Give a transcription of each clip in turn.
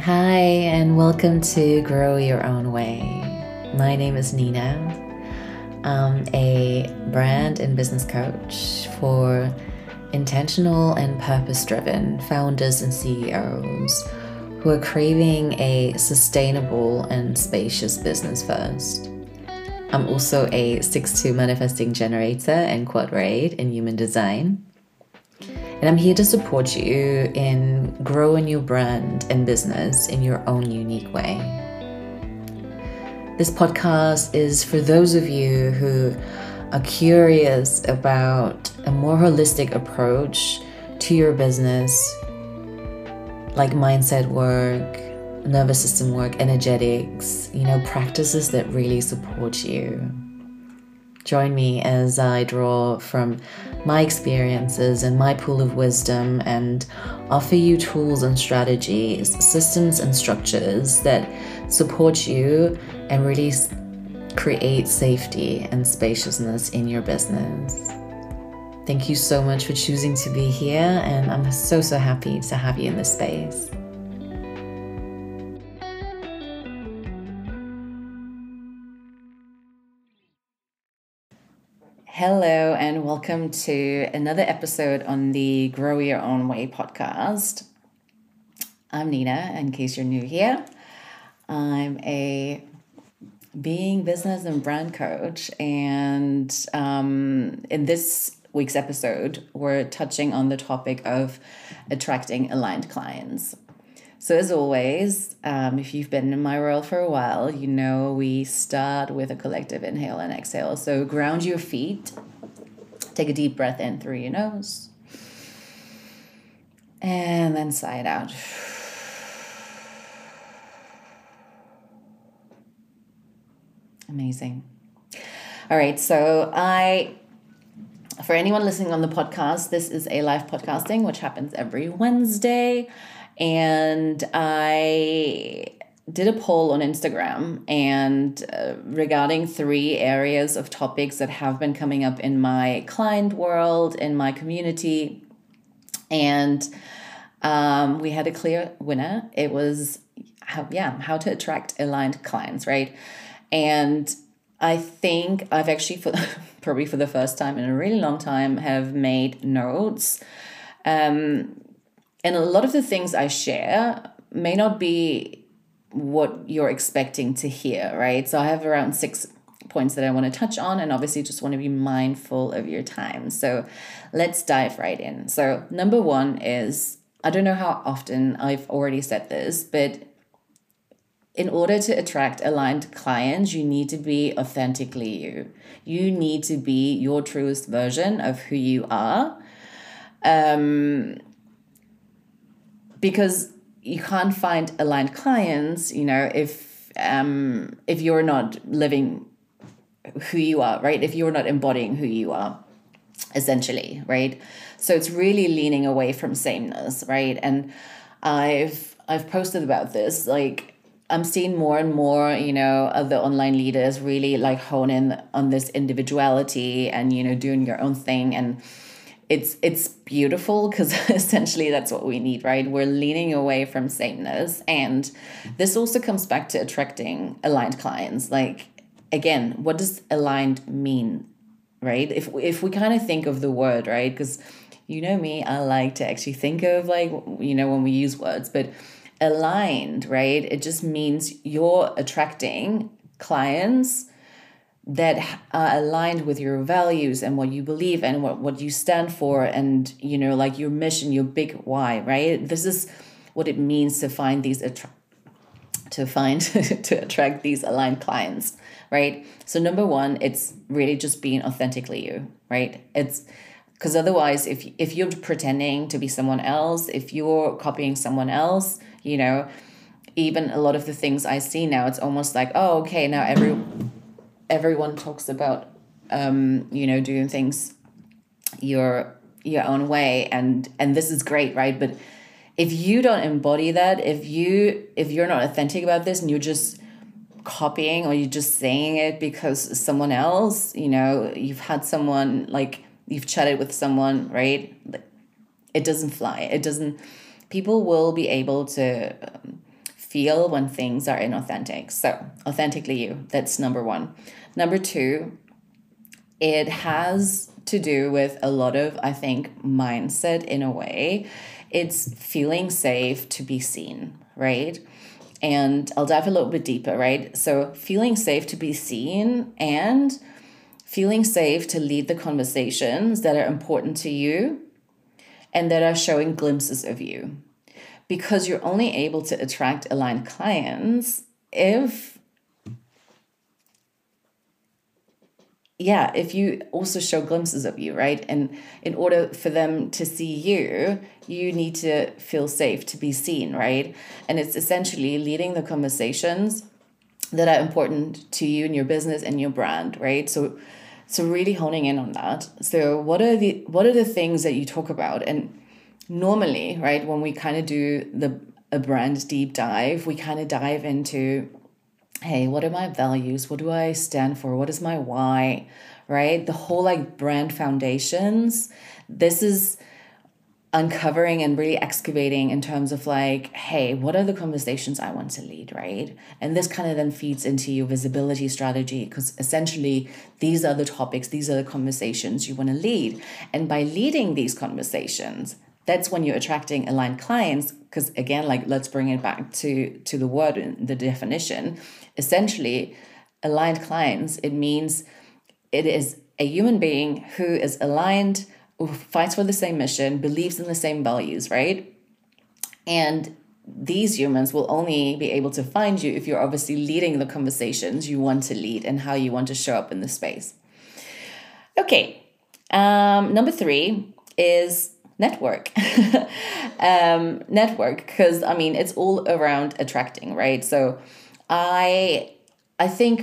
Hi, and welcome to Grow Your Own Way. My name is Nina. I'm a brand and business coach for intentional and purpose driven founders and CEOs who are craving a sustainable and spacious business first. I'm also a 6-2 manifesting generator and quad right in human design. And I'm here to support you in growing your brand and business in your own unique way. This podcast is for those of you who are curious about a more holistic approach to your business, like mindset work, nervous system work, energetics, you know, practices that really support you. Join me as I draw from my experiences and my pool of wisdom and offer you tools and strategies, systems and structures that support you and really create safety and spaciousness in your business. Thank you so much for choosing to be here, and I'm so, so happy to have you in this space. Hello, and welcome to another episode on the Grow Your Own Way podcast. I'm Nina, in case you're new here. I'm a being business and brand coach, and um, in this week's episode, we're touching on the topic of attracting aligned clients. So, as always, um, if you've been in my role for a while, you know we start with a collective inhale and exhale. So, ground your feet, take a deep breath in through your nose, and then sigh it out. Amazing. All right, so I for anyone listening on the podcast, this is a live podcasting which happens every Wednesday. And I did a poll on Instagram and uh, regarding three areas of topics that have been coming up in my client world, in my community. And um, we had a clear winner. It was how, yeah, how to attract aligned clients, right? And I think I've actually, for probably for the first time in a really long time, have made notes. Um, and a lot of the things I share may not be what you're expecting to hear, right? So I have around six points that I want to touch on, and obviously just want to be mindful of your time. So let's dive right in. So, number one is I don't know how often I've already said this, but in order to attract aligned clients, you need to be authentically you. You need to be your truest version of who you are. Um, because you can't find aligned clients, you know, if um, if you're not living who you are, right? If you're not embodying who you are, essentially, right? So it's really leaning away from sameness, right? And I've I've posted about this, like I'm seeing more and more, you know, other online leaders really like hone in on this individuality and you know doing your own thing and it's it's beautiful because essentially that's what we need right? We're leaning away from sameness and this also comes back to attracting aligned clients. Like again what does aligned mean right? If if we kind of think of the word right? Because you know me i like to actually think of like you know when we use words but aligned right? It just means you're attracting clients that are aligned with your values and what you believe and what, what you stand for and you know like your mission your big why right? This is what it means to find these attra- to find to attract these aligned clients right? So number one it's really just being authentically you right? It's because otherwise if if you're pretending to be someone else if you're copying someone else you know even a lot of the things i see now it's almost like oh okay now every everyone talks about um, you know doing things your your own way and and this is great right but if you don't embody that if you if you're not authentic about this and you're just copying or you're just saying it because someone else you know you've had someone like you've chatted with someone right it doesn't fly. It doesn't, people will be able to um, feel when things are inauthentic. So, authentically you, that's number one. Number two, it has to do with a lot of, I think, mindset in a way. It's feeling safe to be seen, right? And I'll dive a little bit deeper, right? So, feeling safe to be seen and feeling safe to lead the conversations that are important to you and that are showing glimpses of you. Because you're only able to attract aligned clients if yeah, if you also show glimpses of you, right? And in order for them to see you, you need to feel safe to be seen, right? And it's essentially leading the conversations that are important to you and your business and your brand, right? So so really honing in on that. So what are the what are the things that you talk about? And normally, right, when we kind of do the a brand deep dive, we kind of dive into hey, what are my values? What do I stand for? What is my why? Right? The whole like brand foundations. This is uncovering and really excavating in terms of like, hey, what are the conversations I want to lead, right? And this kind of then feeds into your visibility strategy because essentially these are the topics, these are the conversations you want to lead. And by leading these conversations, that's when you're attracting aligned clients because again like let's bring it back to to the word and the definition. Essentially aligned clients it means it is a human being who is aligned who fights for the same mission believes in the same values right? And these humans will only be able to find you if you're obviously leading the conversations you want to lead and how you want to show up in the space. Okay um, number three is network. Um, network because i mean it's all around attracting right? So i i think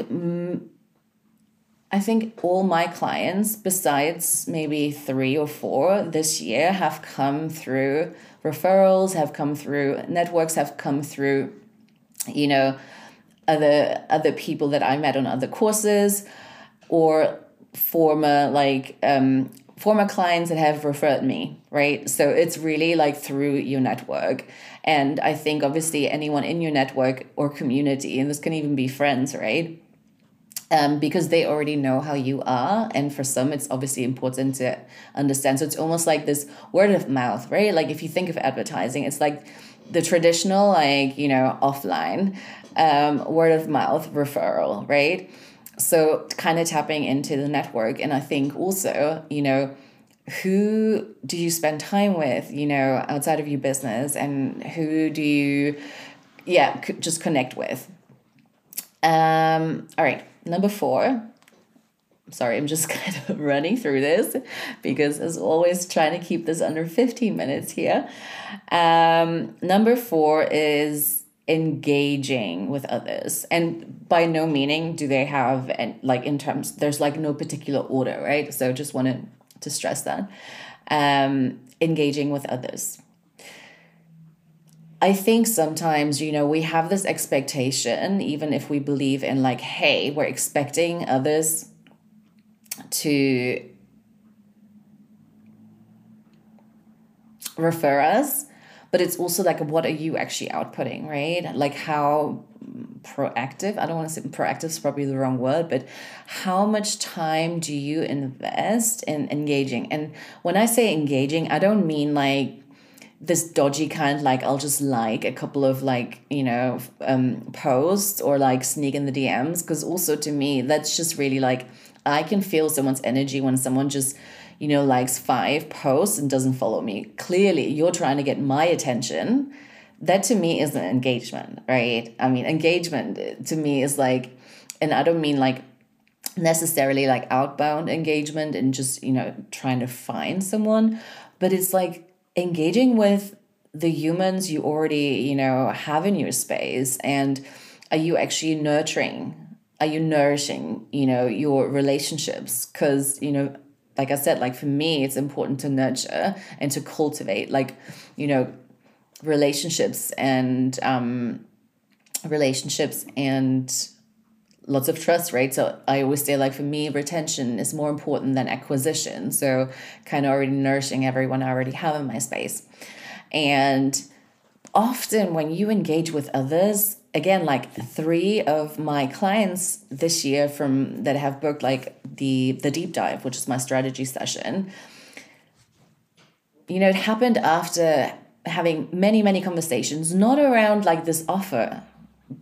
i think all my clients besides maybe three or four this year have come through referrals have come through networks have come through you know other other people that i met on other courses or former like um, former clients that have referred me, right? So it's really like through your network. And I think obviously anyone in your network or community, and this can even be friends, right? Um, because they already know how you are. And for some, it's obviously important to understand. So it's almost like this word of mouth, right? Like if you think of advertising, it's like the traditional, like, you know, offline um, word of mouth referral, right? So kind of tapping into the network and i think also you know who do you spend time with you know outside of your business and who do you yeah just connect with? Um all right number four. Sorry i'm just kind of running through this because as always trying to keep this under 15 minutes here. Um number four is engaging with others. And by no meaning do they have and like in terms there's like no particular order right? So just wanted to stress that. Um engaging with others. I think sometimes, you know, we have this expectation, even if we believe in, like, hey, we're expecting others to refer us but it's also like what are you actually outputting right? Like how proactive i don't want to say proactive is probably the wrong word but how much time do you invest in engaging? And when i say engaging i don't mean like this dodgy kind like i'll just like a couple of like you know um posts or like sneak in the dms because also to me that's just really like i can feel someone's energy when someone just you know, likes five posts and doesn't follow me. Clearly, you're trying to get my attention. That to me is an engagement, right? I mean, engagement to me is like, and I don't mean like necessarily like outbound engagement and just, you know, trying to find someone, but it's like engaging with the humans you already, you know, have in your space and are you actually nurturing are you nourishing you know your relationships because you know like I said, like for me, it's important to nurture and to cultivate, like, you know, relationships and um, relationships and lots of trust, right? So I always say, like, for me, retention is more important than acquisition. So, kind of already nourishing everyone I already have in my space. And often when you engage with others, again, like three of my clients this year from that have booked like the the deep dive, which is my strategy session, you know, it happened after having many, many conversations, not around like this offer,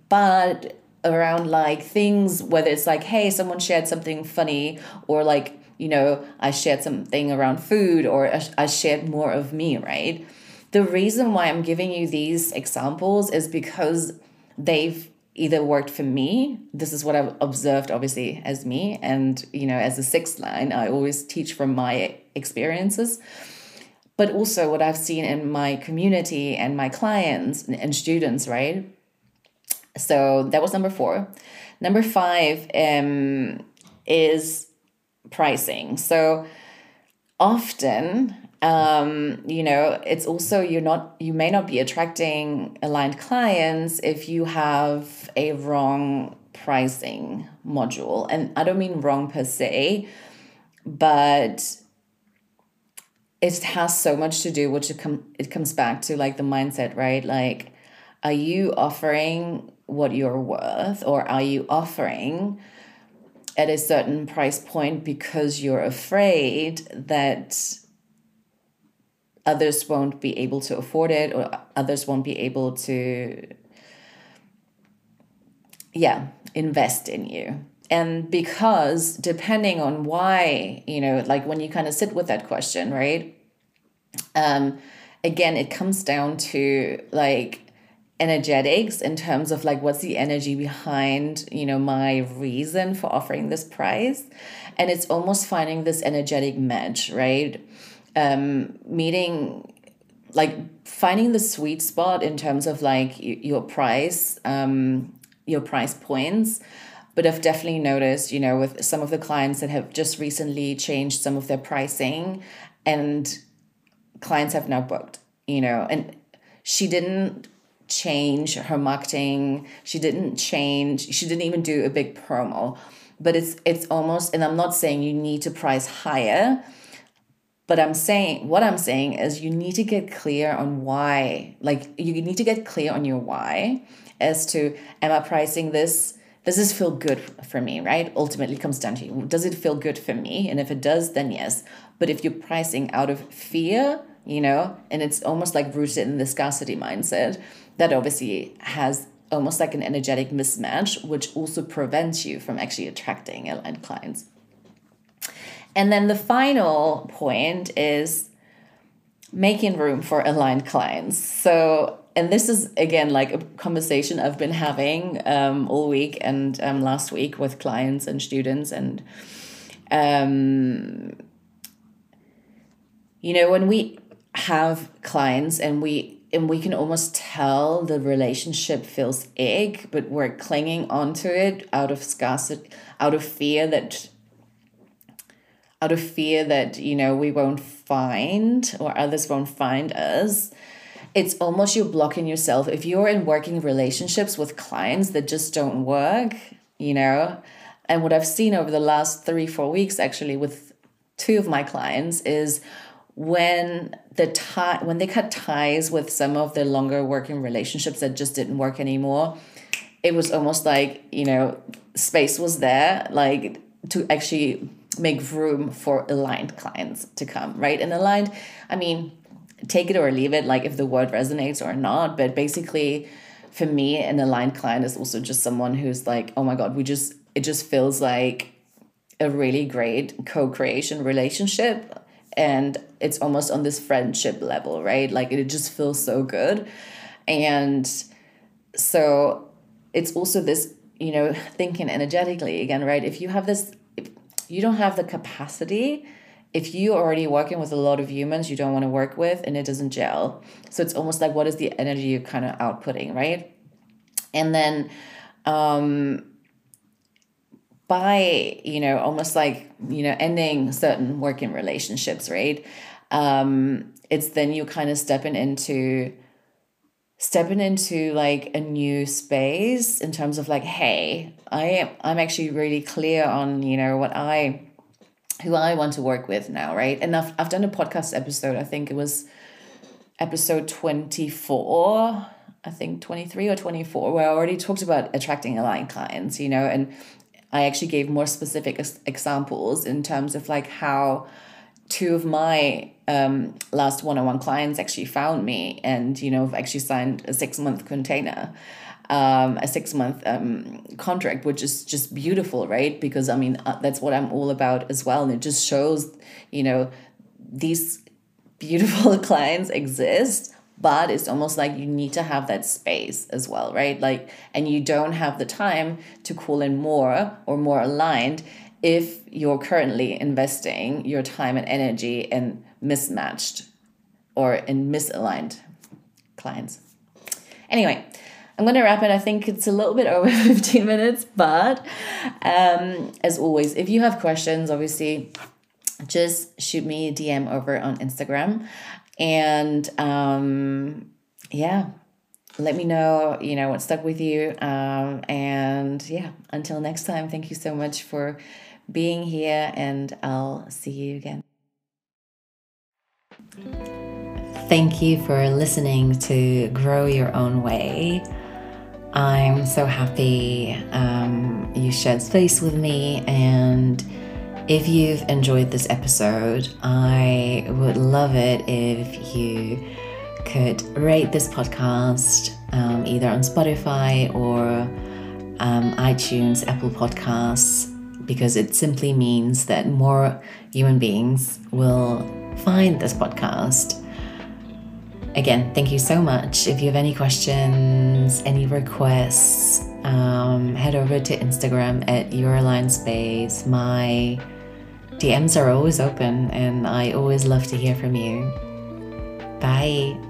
but around like things, whether it's like, hey, someone shared something funny, or like, you know, I shared something around food, or I shared more of me, right? The reason why I'm giving you these examples is because they've either worked for me this is what i've observed obviously as me and you know as a sixth line i always teach from my experiences but also what I've seen in my community and my clients and students, right? So that was number four. Number five um, is pricing. So often, um, you know, it's also you're not you may not be attracting aligned clients if you have a wrong pricing module, and I don't mean wrong per se, but it has so much to do which it, com- it comes back to like the mindset right? Like are you offering what you're worth or are you offering at a certain price point because you're afraid that others won't be able to afford it or others won't be able to yeah invest in you. And because depending on why you know like when you kind of sit with that question right um again it comes down to like energetics in terms of like what's the energy behind you know my reason for offering this price. And it's almost finding this energetic match right um meeting like finding the sweet spot in terms of like your price um your price points but I've definitely noticed, you know, with some of the clients that have just recently changed some of their pricing and clients have now booked, you know, and she didn't change her marketing. She didn't change, she didn't even do a big promo. But it's it's almost and I'm not saying you need to price higher, but I'm saying what I'm saying is you need to get clear on why. Like you need to get clear on your why as to am I pricing this does this feel good for me, right? Ultimately comes down to you. Does it feel good for me? And if it does, then yes. But if you're pricing out of fear, you know, and it's almost like rooted in the scarcity mindset, that obviously has almost like an energetic mismatch, which also prevents you from actually attracting aligned clients. And then the final point is making room for aligned clients. So and this is again like a conversation I've been having um, all week and um, last week with clients and students and um, you know when we have clients and we and we can almost tell the relationship feels egg but we're clinging onto it out of scarcity out of fear that out of fear that you know we won't find or others won't find us it's almost you blocking yourself. If you're in working relationships with clients that just don't work, you know, and what I've seen over the last three, four weeks actually with two of my clients is when the tie when they cut ties with some of the longer working relationships that just didn't work anymore, it was almost like, you know, space was there, like to actually make room for aligned clients to come, right? And aligned, I mean, take it or leave it, like if the word resonates or not. But basically, for me, an aligned client is also just someone who's like, oh my God, we just, it just feels like a really great co creation relationship. And it's almost on this friendship level, right? Like it just feels so good. And so it's also this, you know, thinking energetically again, right? If you have this, you don't have the capacity. If you're already working with a lot of humans you don't want to work with and it doesn't gel. So it's almost like what is the energy you're kind of outputting right? And then um by you know almost like you know ending certain working relationships right? Um it's then you kind of stepping into stepping into like a new space in terms of like hey i am i'm actually really clear on you know what i who i want to work with now right? And i've, I've done a podcast episode i think it was episode 24 i think 23 or 24 where i already talked about attracting aligned clients you know and i actually gave more specific examples in terms of like how two of my um, last one-on-one clients actually found me and you know actually signed a six month container um, a six month um, contract which is just beautiful right? Because i mean uh, that's what i'm all about as well. And it just shows you know these beautiful clients exist but it's almost like you need to have that space as well right? Like and you don't have the time to call in more or more aligned if you're currently investing your time and energy in mismatched or in misaligned clients. Anyway, I'm going to wrap it. I think it's a little bit over 15 minutes, but um, as always, if you have questions, obviously, just shoot me a DM over on Instagram. And um, yeah, let me know, you know, what stuck with you. Um, and yeah, until next time, thank you so much for being here, and I'll see you again. Thank you for listening to Grow Your Own Way. I'm so happy um, you shared space with me. And if you've enjoyed this episode, I would love it if you could rate this podcast um, either on Spotify or um, iTunes, Apple Podcasts because it simply means that more human beings will find this podcast. Again, thank you so much. If you have any questions, any requests, um, head over to Instagram at Your Aligned Space. My DMs are always open, and I always love to hear from you. Bye.